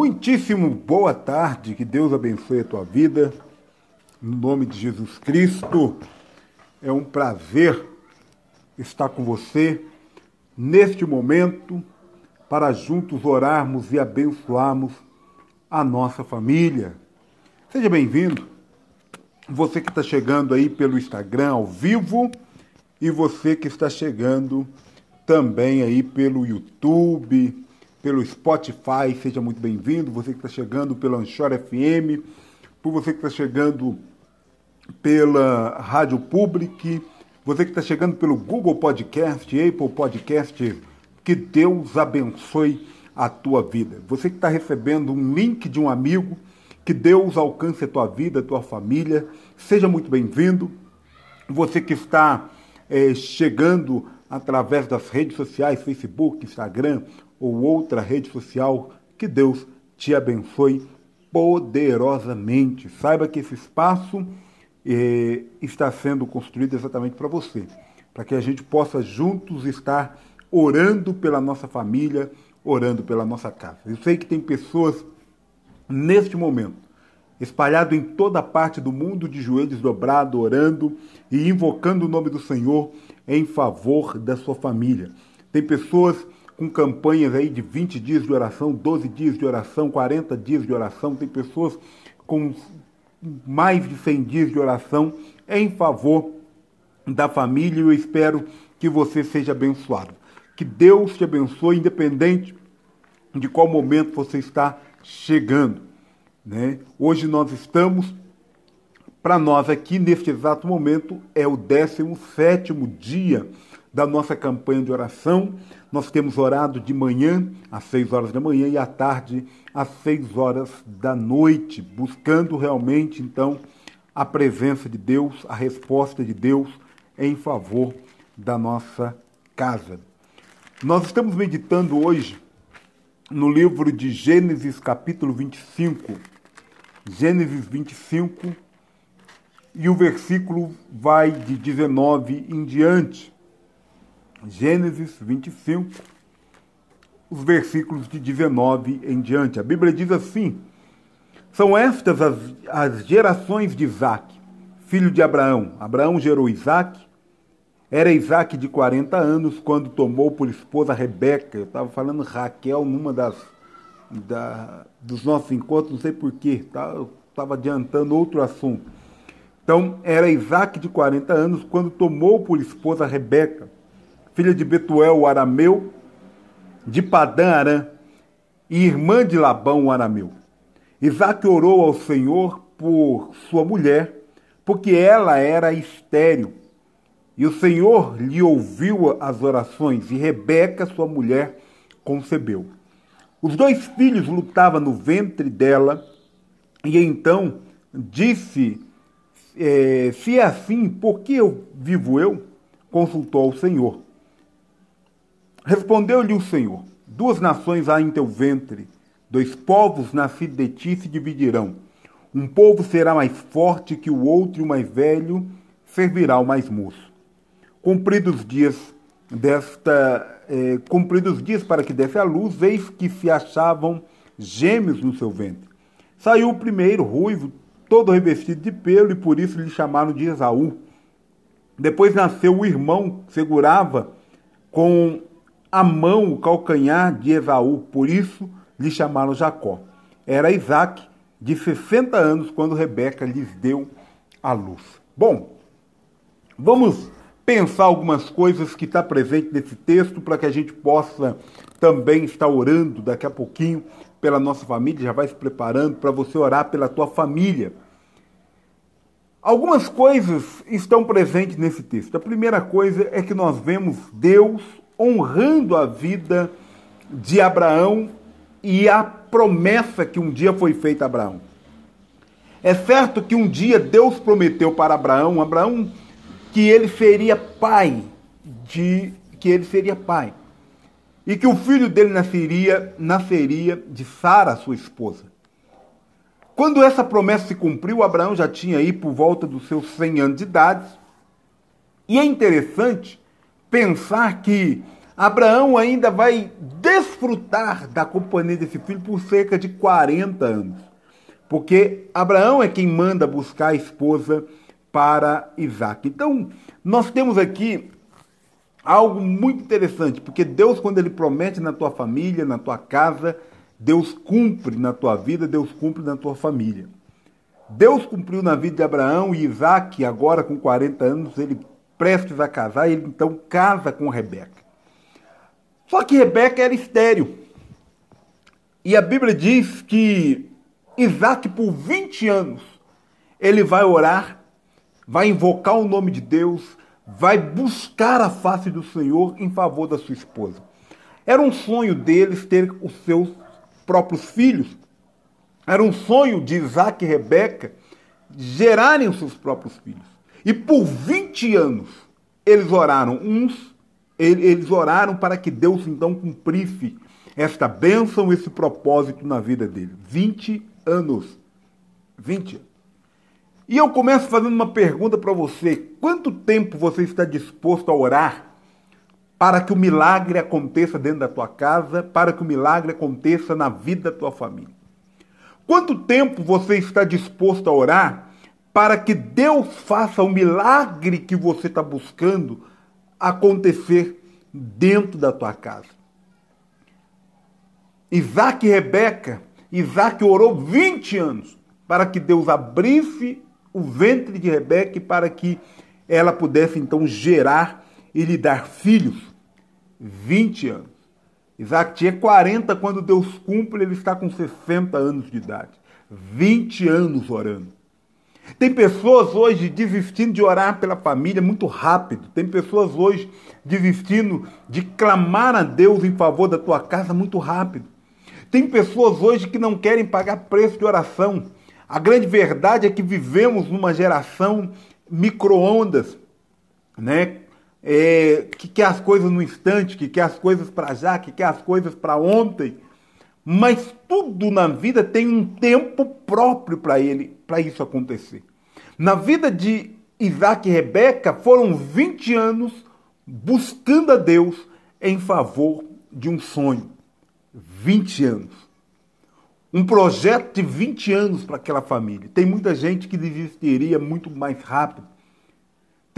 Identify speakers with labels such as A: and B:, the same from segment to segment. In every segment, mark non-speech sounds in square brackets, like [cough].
A: Muitíssimo boa tarde, que Deus abençoe a tua vida. No nome de Jesus Cristo, é um prazer estar com você neste momento para juntos orarmos e abençoarmos a nossa família. Seja bem-vindo. Você que está chegando aí pelo Instagram ao vivo e você que está chegando também aí pelo YouTube, pelo Spotify, seja muito bem-vindo. Você que está chegando pela Anchor FM, por você que está chegando pela Rádio Public, você que está chegando pelo Google Podcast, Apple Podcast, que Deus abençoe a tua vida. Você que está recebendo um link de um amigo, que Deus alcance a tua vida, a tua família, seja muito bem-vindo. Você que está é, chegando através das redes sociais, Facebook, Instagram, ou outra rede social, que Deus te abençoe poderosamente. Saiba que esse espaço eh, está sendo construído exatamente para você, para que a gente possa juntos estar orando pela nossa família, orando pela nossa casa. Eu sei que tem pessoas neste momento espalhado em toda parte do mundo de joelhos dobrados, orando e invocando o nome do Senhor em favor da sua família. Tem pessoas com campanhas aí de 20 dias de oração, 12 dias de oração, 40 dias de oração, tem pessoas com mais de 100 dias de oração em favor da família e eu espero que você seja abençoado. Que Deus te abençoe, independente de qual momento você está chegando. Né? Hoje nós estamos, para nós aqui, neste exato momento, é o 17 dia da nossa campanha de oração. Nós temos orado de manhã, às 6 horas da manhã, e à tarde, às 6 horas da noite, buscando realmente, então, a presença de Deus, a resposta de Deus em favor da nossa casa. Nós estamos meditando hoje no livro de Gênesis, capítulo 25. Gênesis 25, e o versículo vai de 19 em diante. Gênesis 25, os versículos de 19 em diante. A Bíblia diz assim: São estas as, as gerações de Isaac, filho de Abraão. Abraão gerou Isaac. Era Isaac de 40 anos quando tomou por esposa Rebeca. Eu estava falando Raquel numa das da, dos nossos encontros, não sei porquê, tá? estava adiantando outro assunto. Então, era Isaac de 40 anos quando tomou por esposa Rebeca filha de Betuel, o arameu, de Padã Arã, e irmã de Labão, o arameu. Isaac orou ao Senhor por sua mulher, porque ela era estéril. E o Senhor lhe ouviu as orações, e Rebeca, sua mulher, concebeu. Os dois filhos lutavam no ventre dela, e então disse: é, Se é assim, por que eu vivo eu? Consultou ao Senhor. Respondeu-lhe o Senhor: Duas nações há em teu ventre, dois povos nascidos de ti se dividirão. Um povo será mais forte que o outro, e o mais velho servirá ao mais moço. Cumpridos dias desta, eh, cumpridos dias para que desse a luz, eis que se achavam gêmeos no seu ventre. Saiu o primeiro, ruivo, todo revestido de pelo, e por isso lhe chamaram de Esaú. Depois nasceu o irmão, segurava com a mão, o calcanhar de Esaú, por isso lhe chamaram Jacó. Era Isaac, de 60 anos, quando Rebeca lhes deu a luz. Bom, vamos pensar algumas coisas que está presente nesse texto para que a gente possa também estar orando daqui a pouquinho pela nossa família, já vai se preparando para você orar pela tua família. Algumas coisas estão presentes nesse texto. A primeira coisa é que nós vemos Deus honrando a vida de Abraão e a promessa que um dia foi feita a Abraão. É certo que um dia Deus prometeu para Abraão, Abraão, que ele seria pai de que ele seria pai e que o filho dele nasceria nasceria de Sara, sua esposa. Quando essa promessa se cumpriu, Abraão já tinha aí por volta dos seus 100 anos de idade. E é interessante pensar que Abraão ainda vai desfrutar da companhia desse filho por cerca de 40 anos. Porque Abraão é quem manda buscar a esposa para Isaac. Então, nós temos aqui algo muito interessante, porque Deus, quando Ele promete na tua família, na tua casa, Deus cumpre na tua vida, Deus cumpre na tua família. Deus cumpriu na vida de Abraão e Isaac, agora com 40 anos, ele prestes a casar, ele então casa com Rebeca. Só que Rebeca era estéril. E a Bíblia diz que Isaac, por 20 anos, ele vai orar, vai invocar o nome de Deus, vai buscar a face do Senhor em favor da sua esposa. Era um sonho deles ter os seus próprios filhos. Era um sonho de Isaac e Rebeca gerarem os seus próprios filhos. E por 20 anos eles oraram uns, eles oraram para que Deus então cumprisse esta bênção, esse propósito na vida deles. 20 anos. 20 anos. E eu começo fazendo uma pergunta para você: quanto tempo você está disposto a orar para que o milagre aconteça dentro da tua casa, para que o milagre aconteça na vida da tua família? Quanto tempo você está disposto a orar para que Deus faça o milagre que você está buscando acontecer dentro da tua casa? Isaac e Rebeca, Isaac orou 20 anos para que Deus abrisse o ventre de Rebeca para que ela pudesse então gerar e lhe dar filhos. 20 anos. Isaac tinha 40 quando Deus cumpre, ele está com 60 anos de idade. 20 anos orando. Tem pessoas hoje desistindo de orar pela família muito rápido. Tem pessoas hoje desistindo de clamar a Deus em favor da tua casa muito rápido. Tem pessoas hoje que não querem pagar preço de oração. A grande verdade é que vivemos numa geração micro-ondas, né? É, que quer as coisas no instante, que quer as coisas para já, que quer as coisas para ontem. Mas tudo na vida tem um tempo próprio para ele, para isso acontecer. Na vida de Isaac e Rebeca foram 20 anos buscando a Deus em favor de um sonho. 20 anos um projeto de 20 anos para aquela família. Tem muita gente que desistiria muito mais rápido.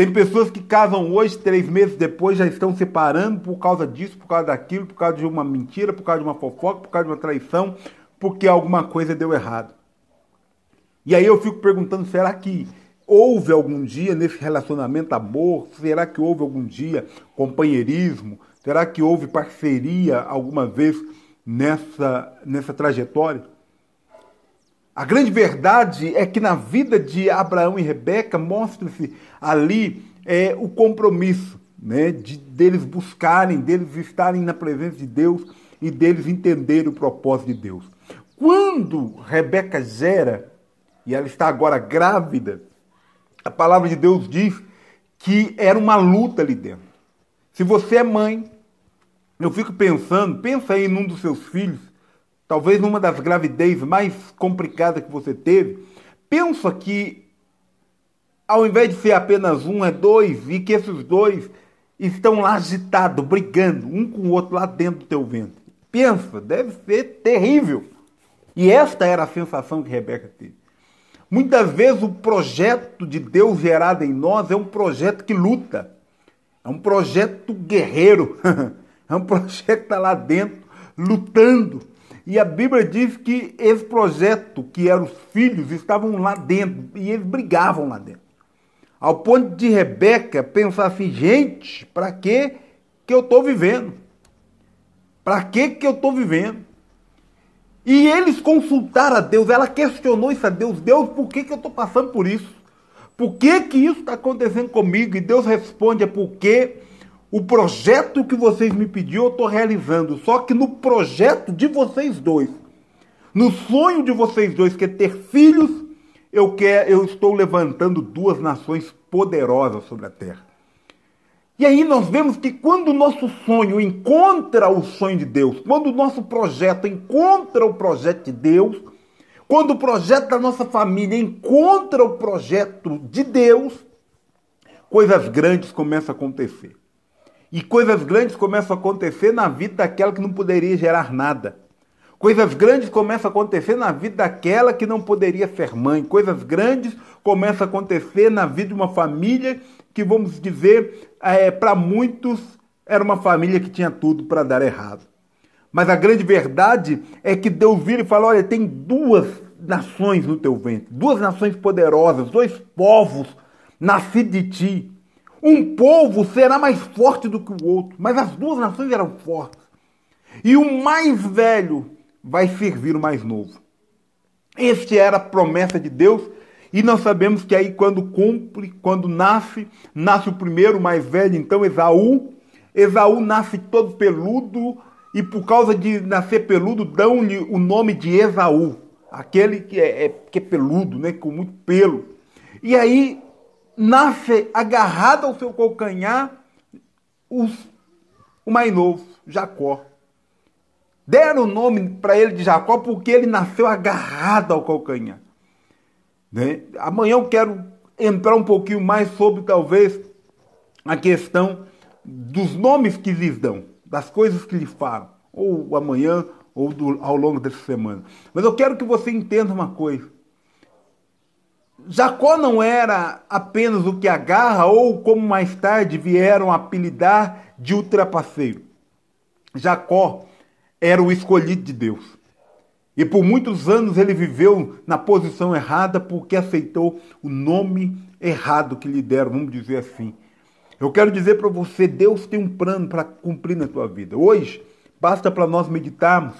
A: Tem pessoas que casam hoje, três meses depois já estão separando por causa disso, por causa daquilo, por causa de uma mentira, por causa de uma fofoca, por causa de uma traição, porque alguma coisa deu errado. E aí eu fico perguntando, será que houve algum dia nesse relacionamento amor? Será que houve algum dia companheirismo? Será que houve parceria alguma vez nessa, nessa trajetória. A grande verdade é que na vida de Abraão e Rebeca mostra-se ali é, o compromisso né, de deles buscarem, deles estarem na presença de Deus e deles entenderem o propósito de Deus. Quando Rebeca gera, e ela está agora grávida, a palavra de Deus diz que era uma luta ali dentro. Se você é mãe, eu fico pensando, pensa aí num dos seus filhos, talvez numa das gravidez mais complicadas que você teve. Pensa que ao invés de ser apenas um, é dois, e que esses dois estão lá agitados, brigando, um com o outro lá dentro do teu ventre. Pensa, deve ser terrível. E esta era a sensação que Rebeca teve. Muitas vezes o projeto de Deus gerado em nós é um projeto que luta. É um projeto guerreiro. [laughs] É um projeto que está lá dentro, lutando. E a Bíblia diz que esse projeto, que eram os filhos, estavam lá dentro e eles brigavam lá dentro. Ao ponto de Rebeca pensar assim: gente, para que que eu estou vivendo? Para que que eu estou vivendo? E eles consultaram a Deus, ela questionou isso a Deus: Deus, por que, que eu estou passando por isso? Por que, que isso está acontecendo comigo? E Deus responde: é porque o projeto que vocês me pediram, eu estou realizando. Só que no projeto de vocês dois, no sonho de vocês dois, que é ter filhos, eu, quero, eu estou levantando duas nações poderosas sobre a terra. E aí nós vemos que quando o nosso sonho encontra o sonho de Deus, quando o nosso projeto encontra o projeto de Deus, quando o projeto da nossa família encontra o projeto de Deus, coisas grandes começam a acontecer. E coisas grandes começam a acontecer na vida daquela que não poderia gerar nada. Coisas grandes começam a acontecer na vida daquela que não poderia ser mãe. Coisas grandes começam a acontecer na vida de uma família que, vamos dizer, é, para muitos era uma família que tinha tudo para dar errado. Mas a grande verdade é que Deus vira e fala: olha, tem duas nações no teu ventre, duas nações poderosas, dois povos nascidos de ti. Um povo será mais forte do que o outro, mas as duas nações eram fortes. E o mais velho vai servir o mais novo. Este era a promessa de Deus, e nós sabemos que aí quando cumpre, quando nasce, nasce o primeiro, o mais velho, então Esaú. Esaú nasce todo peludo, e por causa de nascer peludo, dão-lhe o nome de Esaú, aquele que é, é, que é peludo, né, com muito pelo. E aí nasce agarrado ao seu calcanhar os, o mais novo, Jacó. Deram o nome para ele de Jacó porque ele nasceu agarrado ao calcanhar. Né? Amanhã eu quero entrar um pouquinho mais sobre, talvez, a questão dos nomes que lhes dão, das coisas que lhe falam, ou amanhã, ou do, ao longo dessa semana. Mas eu quero que você entenda uma coisa. Jacó não era apenas o que agarra, ou como mais tarde vieram apelidar de ultrapasseiro. Jacó era o escolhido de Deus. E por muitos anos ele viveu na posição errada porque aceitou o nome errado que lhe deram, vamos dizer assim. Eu quero dizer para você, Deus tem um plano para cumprir na tua vida. Hoje, basta para nós meditarmos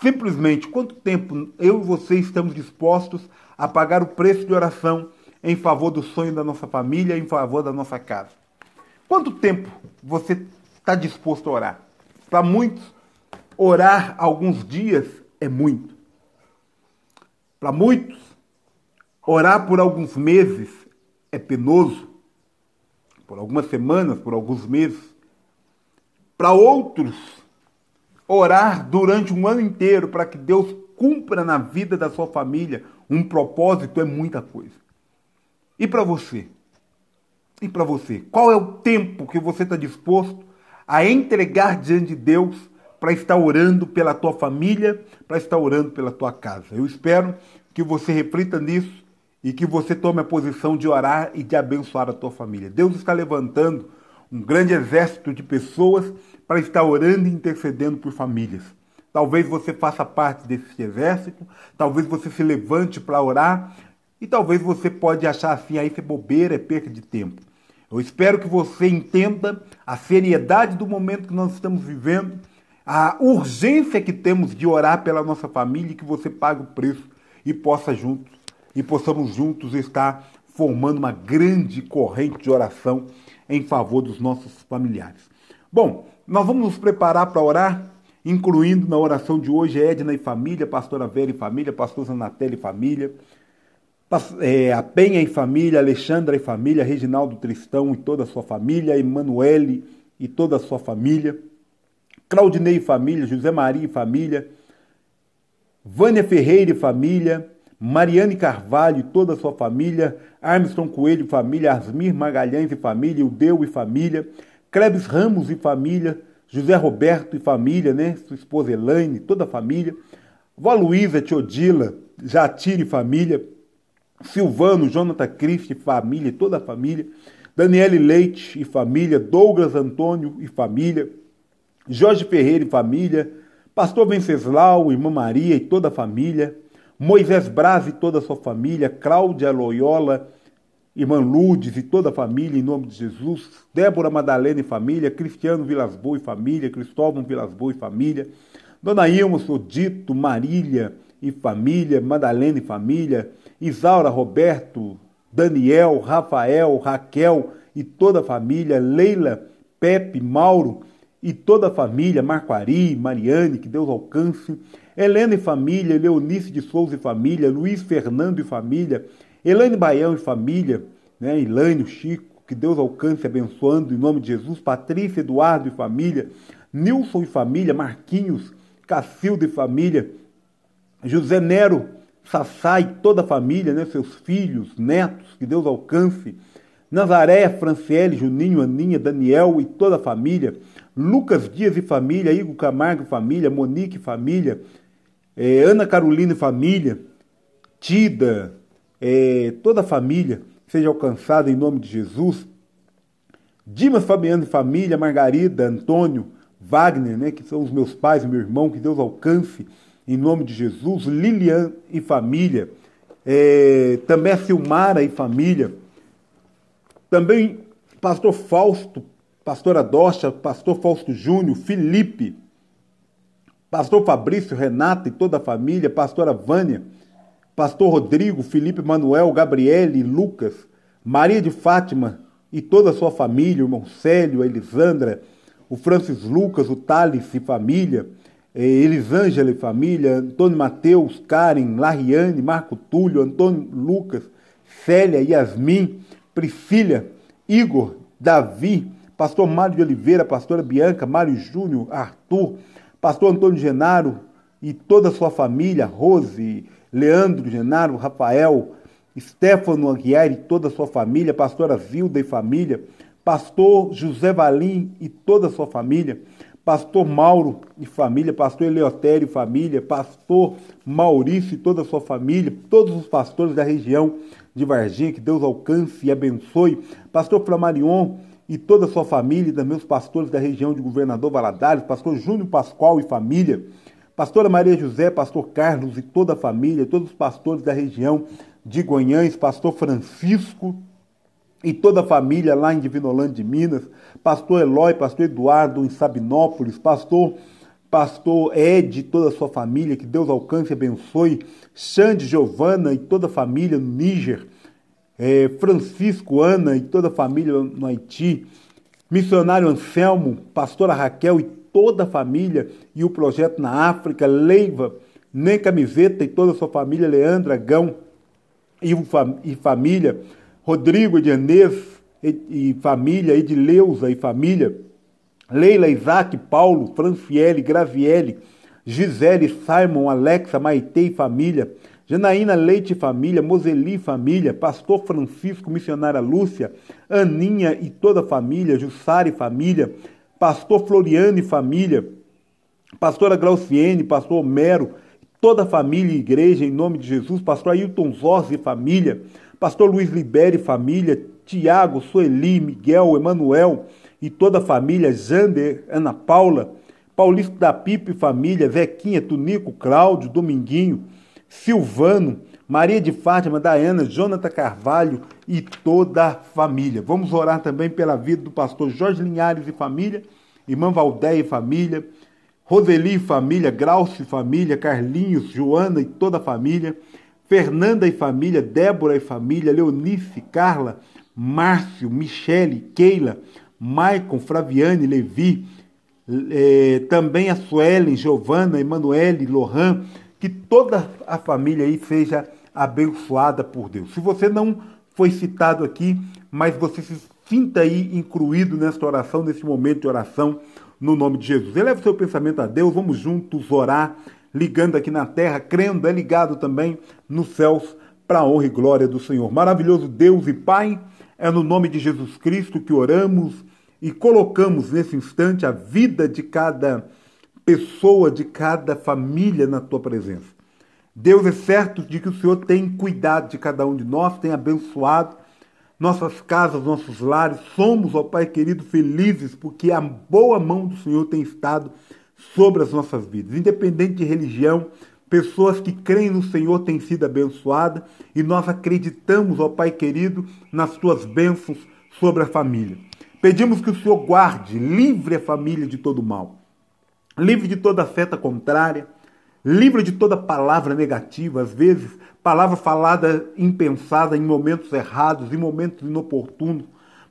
A: simplesmente quanto tempo eu e você estamos dispostos a pagar o preço de oração em favor do sonho da nossa família, em favor da nossa casa. Quanto tempo você está disposto a orar? Para muitos, orar alguns dias é muito. Para muitos, orar por alguns meses é penoso, por algumas semanas, por alguns meses. Para outros, orar durante um ano inteiro para que Deus cumpra na vida da sua família um propósito é muita coisa. E para você? E para você? Qual é o tempo que você está disposto a entregar diante de Deus para estar orando pela tua família, para estar orando pela tua casa. Eu espero que você reflita nisso e que você tome a posição de orar e de abençoar a tua família. Deus está levantando um grande exército de pessoas para estar orando e intercedendo por famílias. Talvez você faça parte desse exército, talvez você se levante para orar e talvez você pode achar assim, aí ser bobeira, é perda de tempo. Eu espero que você entenda a seriedade do momento que nós estamos vivendo a urgência que temos de orar pela nossa família e que você pague o preço e possa juntos e possamos juntos estar formando uma grande corrente de oração em favor dos nossos familiares. Bom, nós vamos nos preparar para orar, incluindo na oração de hoje Edna e família, pastora Vera e família, pastor Zanatelli e família, é, a Penha e família, Alexandra e família, Reginaldo Tristão e toda a sua família, Emanuele e toda a sua família. Claudinei e família, José Maria e família, Vânia Ferreira e família, Mariane Carvalho e toda a sua família, Armstrong Coelho e família, Asmir Magalhães e família, Udeu e família, Klebs Ramos e família, José Roberto e família, né? Sua esposa Elaine, toda a família, Vó Luísa, Teodila, Jatir e família, Silvano, Jonathan Cristi e família, toda a família, Daniele Leite e família, Douglas Antônio e família, Jorge Ferreira e família, Pastor Venceslau, Irmã Maria e toda a família, Moisés Braz e toda a sua família, Cláudia Loyola, Irmã Ludes e toda a família, em nome de Jesus, Débora Madalena e família, Cristiano Vilas Boas e família, Cristóvão Vilas Boas e família, Dona Ilma Sodito, Marília e família, Madalena e família, Isaura Roberto, Daniel, Rafael, Raquel e toda a família, Leila, Pepe, Mauro e toda a família, Marquari, Mariane, que Deus alcance, Helena e família, Leonice de Souza e família, Luiz Fernando e família, Elaine Baião e família, né, Chico, que Deus alcance abençoando em nome de Jesus, Patrícia, Eduardo e família, Nilson e família, Marquinhos, Cacilda e família, José Nero, Sassá e toda a família, né, seus filhos, netos, que Deus alcance, Nazaré, Franciele, Juninho, Aninha, Daniel e toda a família, Lucas Dias e família, Igor Camargo e família, Monique e família, é, Ana Carolina e família, Tida, é, toda a família seja alcançada em nome de Jesus. Dimas Fabiano e família, Margarida, Antônio, Wagner, né, que são os meus pais e meu irmão, que Deus alcance em nome de Jesus. Lilian e família, é, também a Silmara e família, também pastor Fausto, pastora Docha, pastor Fausto Júnior, Felipe, pastor Fabrício, Renata e toda a família, pastora Vânia, pastor Rodrigo, Felipe Manuel, Gabriele, Lucas, Maria de Fátima e toda a sua família, o irmão Célio, a Elisandra, o Francis Lucas, o Thales e família, eh, Elisângela e família, Antônio Mateus, Karen, Lariane, Marco Túlio, Antônio Lucas, Célia, Yasmin, Priscila, Igor, Davi, pastor Mário de Oliveira, pastora Bianca, Mário Júnior, Arthur, pastor Antônio Genaro e toda a sua família, Rose, Leandro Genaro, Rafael, Stefano Aguiar e toda a sua família, pastora Zilda e família, pastor José Valim e toda a sua família, pastor Mauro e família, pastor Eleotério e família, pastor Maurício e toda a sua família, todos os pastores da região de Varginha, que Deus alcance e abençoe, pastor Flamarion e toda a sua família, e também os pastores da região de Governador Valadares, pastor Júnior Pascoal e família, pastora Maria José, pastor Carlos e toda a família, todos os pastores da região de Goiânia, pastor Francisco e toda a família lá em Divinolândia de Minas, pastor Eloy, pastor Eduardo em Sabinópolis, pastor pastor Ed e toda a sua família, que Deus alcance e abençoe, Xande, Giovana e toda a família no Níger, é, Francisco, Ana e toda a família no Haiti, missionário Anselmo, pastora Raquel e toda a família e o projeto na África, Leiva, Nem Camiseta e toda a sua família, Leandra, Gão e, e família, Rodrigo, Edianês e, e família, Edileuza e família, Leila, Isaac, Paulo, Franciele, Graviele, Gisele, Simon, Alexa, Maite e família, Janaína Leite família, Moseli família, Pastor Francisco, missionária Lúcia, Aninha e toda a família, Jussara e família, Pastor Floriano e família, Pastora Glauciene, Pastor Homero, toda a família e igreja, em nome de Jesus, Pastor Ailton Zorzi família, Pastor Luiz Libere e família, Tiago, Sueli, Miguel, Emanuel, e toda a família, Jander, Ana Paula, Paulista da Pipa e família, Zequinha, Tunico, Cláudio, Dominguinho, Silvano, Maria de Fátima, Daiana, Jonathan Carvalho e toda a família. Vamos orar também pela vida do pastor Jorge Linhares e família, irmã Valdéia e família, Roseli e família, Grauce e família, Carlinhos, Joana e toda a família, Fernanda e família, Débora e família, Leonice, Carla, Márcio, Michele, Keila, Maicon, Fraviane, Levi, é, também a Suelen, Giovana, Emanuele, Lohan, que toda a família aí seja abençoada por Deus. Se você não foi citado aqui, mas você se sinta aí incluído nesta oração, nesse momento de oração, no nome de Jesus. Eleve seu pensamento a Deus, vamos juntos orar, ligando aqui na terra, crendo, é ligado também nos céus, para a honra e glória do Senhor. Maravilhoso Deus e Pai, é no nome de Jesus Cristo que oramos e colocamos nesse instante a vida de cada pessoa, de cada família na tua presença. Deus é certo de que o Senhor tem cuidado de cada um de nós, tem abençoado nossas casas, nossos lares. Somos, ó Pai querido, felizes porque a boa mão do Senhor tem estado sobre as nossas vidas. Independente de religião, pessoas que creem no Senhor têm sido abençoadas e nós acreditamos, ó Pai querido, nas tuas bênçãos sobre a família. Pedimos que o Senhor guarde, livre a família de todo mal, livre de toda seta contrária, livre de toda palavra negativa, às vezes palavra falada impensada em momentos errados, em momentos inoportunos,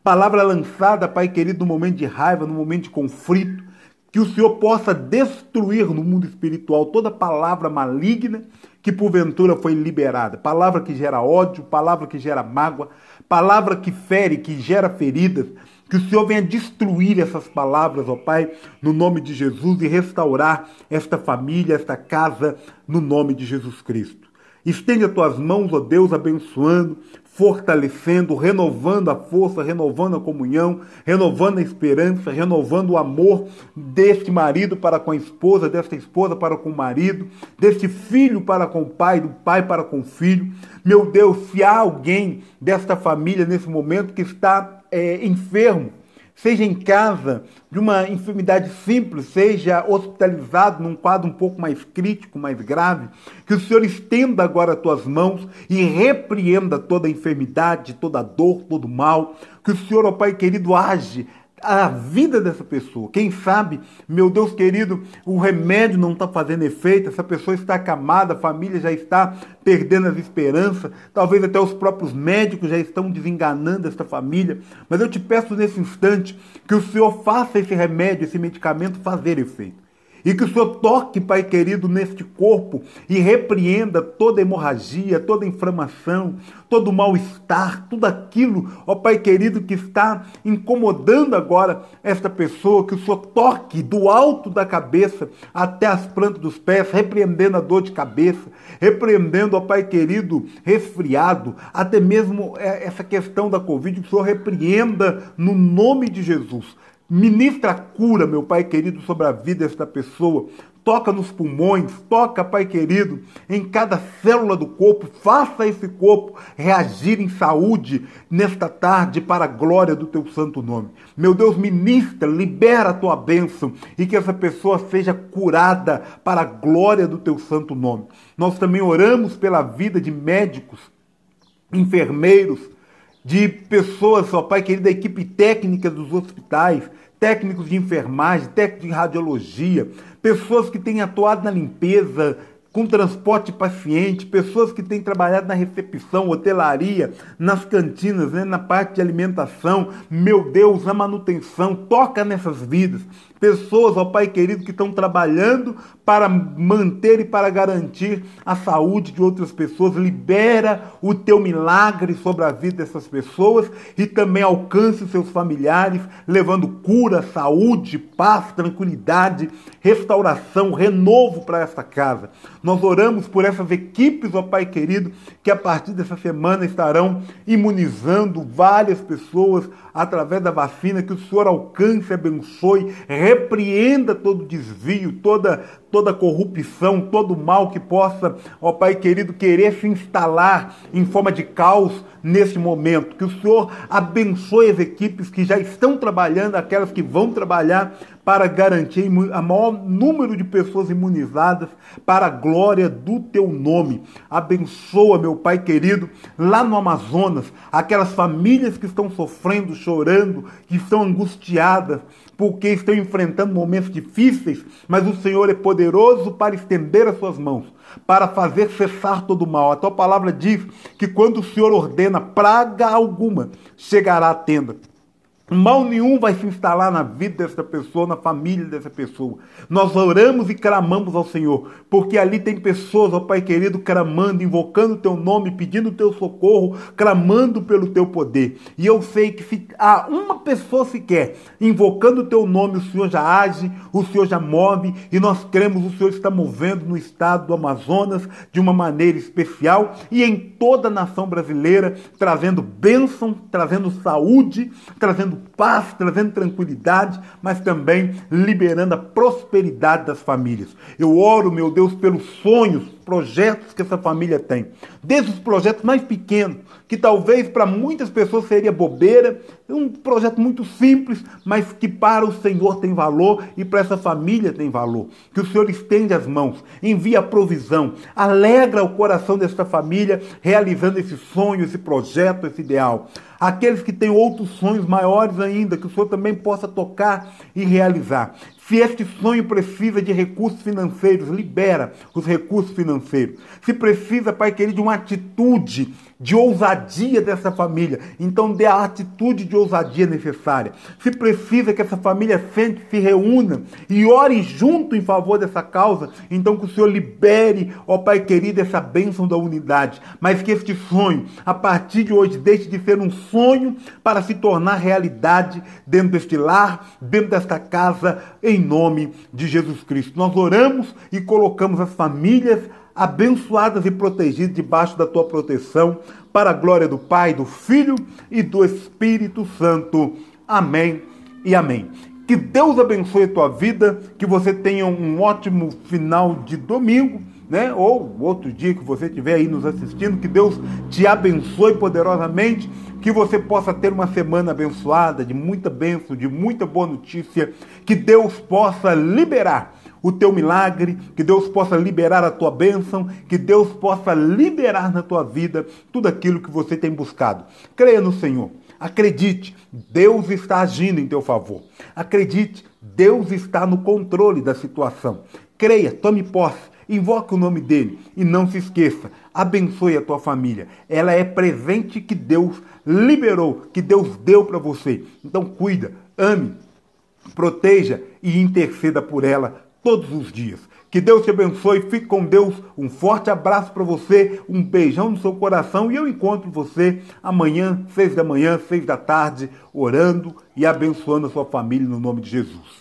A: palavra lançada, Pai querido, no momento de raiva, no momento de conflito, que o Senhor possa destruir no mundo espiritual toda palavra maligna que porventura foi liberada, palavra que gera ódio, palavra que gera mágoa, palavra que fere, que gera feridas, que o Senhor venha destruir essas palavras, ó Pai, no nome de Jesus e restaurar esta família, esta casa, no nome de Jesus Cristo. Estende as tuas mãos, ó Deus, abençoando, fortalecendo, renovando a força, renovando a comunhão, renovando a esperança, renovando o amor deste marido para com a esposa, desta esposa para com o marido, deste filho para com o pai, do pai para com o filho. Meu Deus, se há alguém desta família nesse momento que está é, enfermo, seja em casa, de uma enfermidade simples, seja hospitalizado num quadro um pouco mais crítico, mais grave, que o Senhor estenda agora as tuas mãos e repreenda toda a enfermidade, toda a dor, todo o mal, que o Senhor, ó Pai querido, age a vida dessa pessoa. Quem sabe, meu Deus querido, o remédio não está fazendo efeito, essa pessoa está acamada, a família já está perdendo as esperanças, talvez até os próprios médicos já estão desenganando esta família. Mas eu te peço nesse instante que o Senhor faça esse remédio, esse medicamento fazer efeito. E que o Senhor toque, Pai querido, neste corpo e repreenda toda hemorragia, toda inflamação, todo mal-estar, tudo aquilo, ó Pai querido, que está incomodando agora esta pessoa, que o Senhor toque do alto da cabeça até as plantas dos pés, repreendendo a dor de cabeça, repreendendo, ó Pai querido, resfriado, até mesmo é, essa questão da Covid, que o Senhor repreenda no nome de Jesus. Ministra cura, meu Pai querido, sobre a vida desta pessoa. Toca nos pulmões, toca, Pai querido, em cada célula do corpo. Faça esse corpo reagir em saúde nesta tarde para a glória do teu santo nome. Meu Deus, ministra, libera a tua bênção e que essa pessoa seja curada para a glória do teu santo nome. Nós também oramos pela vida de médicos, enfermeiros, de pessoas, ó Pai querido, da equipe técnica dos hospitais, técnicos de enfermagem, técnicos de radiologia, pessoas que têm atuado na limpeza, com transporte paciente, pessoas que têm trabalhado na recepção, hotelaria, nas cantinas, né, na parte de alimentação. Meu Deus, a manutenção, toca nessas vidas. Pessoas, ó Pai querido, que estão trabalhando para manter e para garantir a saúde de outras pessoas. Libera o teu milagre sobre a vida dessas pessoas e também alcance os seus familiares, levando cura, saúde, paz, tranquilidade, restauração, renovo para esta casa. Nós oramos por essas equipes, ó Pai querido, que a partir dessa semana estarão imunizando várias pessoas através da vacina, que o Senhor alcance, abençoe, repreenda todo desvio, toda, toda corrupção, todo mal que possa, ó Pai querido, querer se instalar em forma de caos nesse momento. Que o Senhor abençoe as equipes que já estão trabalhando, aquelas que vão trabalhar para garantir a maior número de pessoas imunizadas para a glória do teu nome. Abençoa, meu Pai querido, lá no Amazonas, aquelas famílias que estão sofrendo, chorando, que estão angustiadas, porque estão enfrentando momentos difíceis, mas o Senhor é poderoso para estender as suas mãos, para fazer cessar todo o mal. A tua palavra diz que quando o Senhor ordena praga alguma, chegará à tenda. Mal nenhum vai se instalar na vida dessa pessoa, na família dessa pessoa. Nós oramos e clamamos ao Senhor, porque ali tem pessoas, ó Pai querido, clamando, invocando o teu nome, pedindo o teu socorro, clamando pelo teu poder. E eu sei que se há uma pessoa sequer invocando o teu nome, o Senhor já age, o Senhor já move, e nós cremos o Senhor está movendo no estado do Amazonas de uma maneira especial e em toda a nação brasileira, trazendo bênção, trazendo saúde, trazendo paz, trazendo tranquilidade, mas também liberando a prosperidade das famílias. Eu oro, meu Deus, pelos sonhos, projetos que essa família tem. Desde os projetos mais pequenos, que talvez para muitas pessoas seria bobeira, um projeto muito simples, mas que para o Senhor tem valor e para essa família tem valor. Que o Senhor estende as mãos, envia a provisão, alegra o coração desta família realizando esse sonho, esse projeto, esse ideal. Aqueles que têm outros sonhos maiores ainda, que o Senhor também possa tocar e realizar. Se este sonho precisa de recursos financeiros, libera os recursos financeiros. Se precisa, Pai querido, de uma atitude de ousadia dessa família, então dê a atitude de ousadia necessária. Se precisa que essa família sente, se reúna e ore junto em favor dessa causa, então que o Senhor libere, ó Pai querido, essa bênção da unidade. Mas que este sonho, a partir de hoje, deixe de ser um sonho para se tornar realidade dentro deste lar, dentro desta casa, em nome de Jesus Cristo. Nós oramos e colocamos as famílias abençoadas e protegidas debaixo da tua proteção, para a glória do Pai, do Filho e do Espírito Santo. Amém e amém. Que Deus abençoe a tua vida, que você tenha um ótimo final de domingo, né? Ou outro dia que você estiver aí nos assistindo, que Deus te abençoe poderosamente, que você possa ter uma semana abençoada, de muita bênção, de muita boa notícia, que Deus possa liberar o teu milagre, que Deus possa liberar a tua bênção, que Deus possa liberar na tua vida tudo aquilo que você tem buscado. Creia no Senhor. Acredite, Deus está agindo em teu favor. Acredite, Deus está no controle da situação. Creia, tome posse, invoque o nome dele e não se esqueça, abençoe a tua família. Ela é presente que Deus liberou, que Deus deu para você. Então cuida, ame, proteja e interceda por ela todos os dias. Que Deus te abençoe, fique com Deus. Um forte abraço para você, um beijão no seu coração e eu encontro você amanhã, seis da manhã, seis da tarde, orando e abençoando a sua família no nome de Jesus.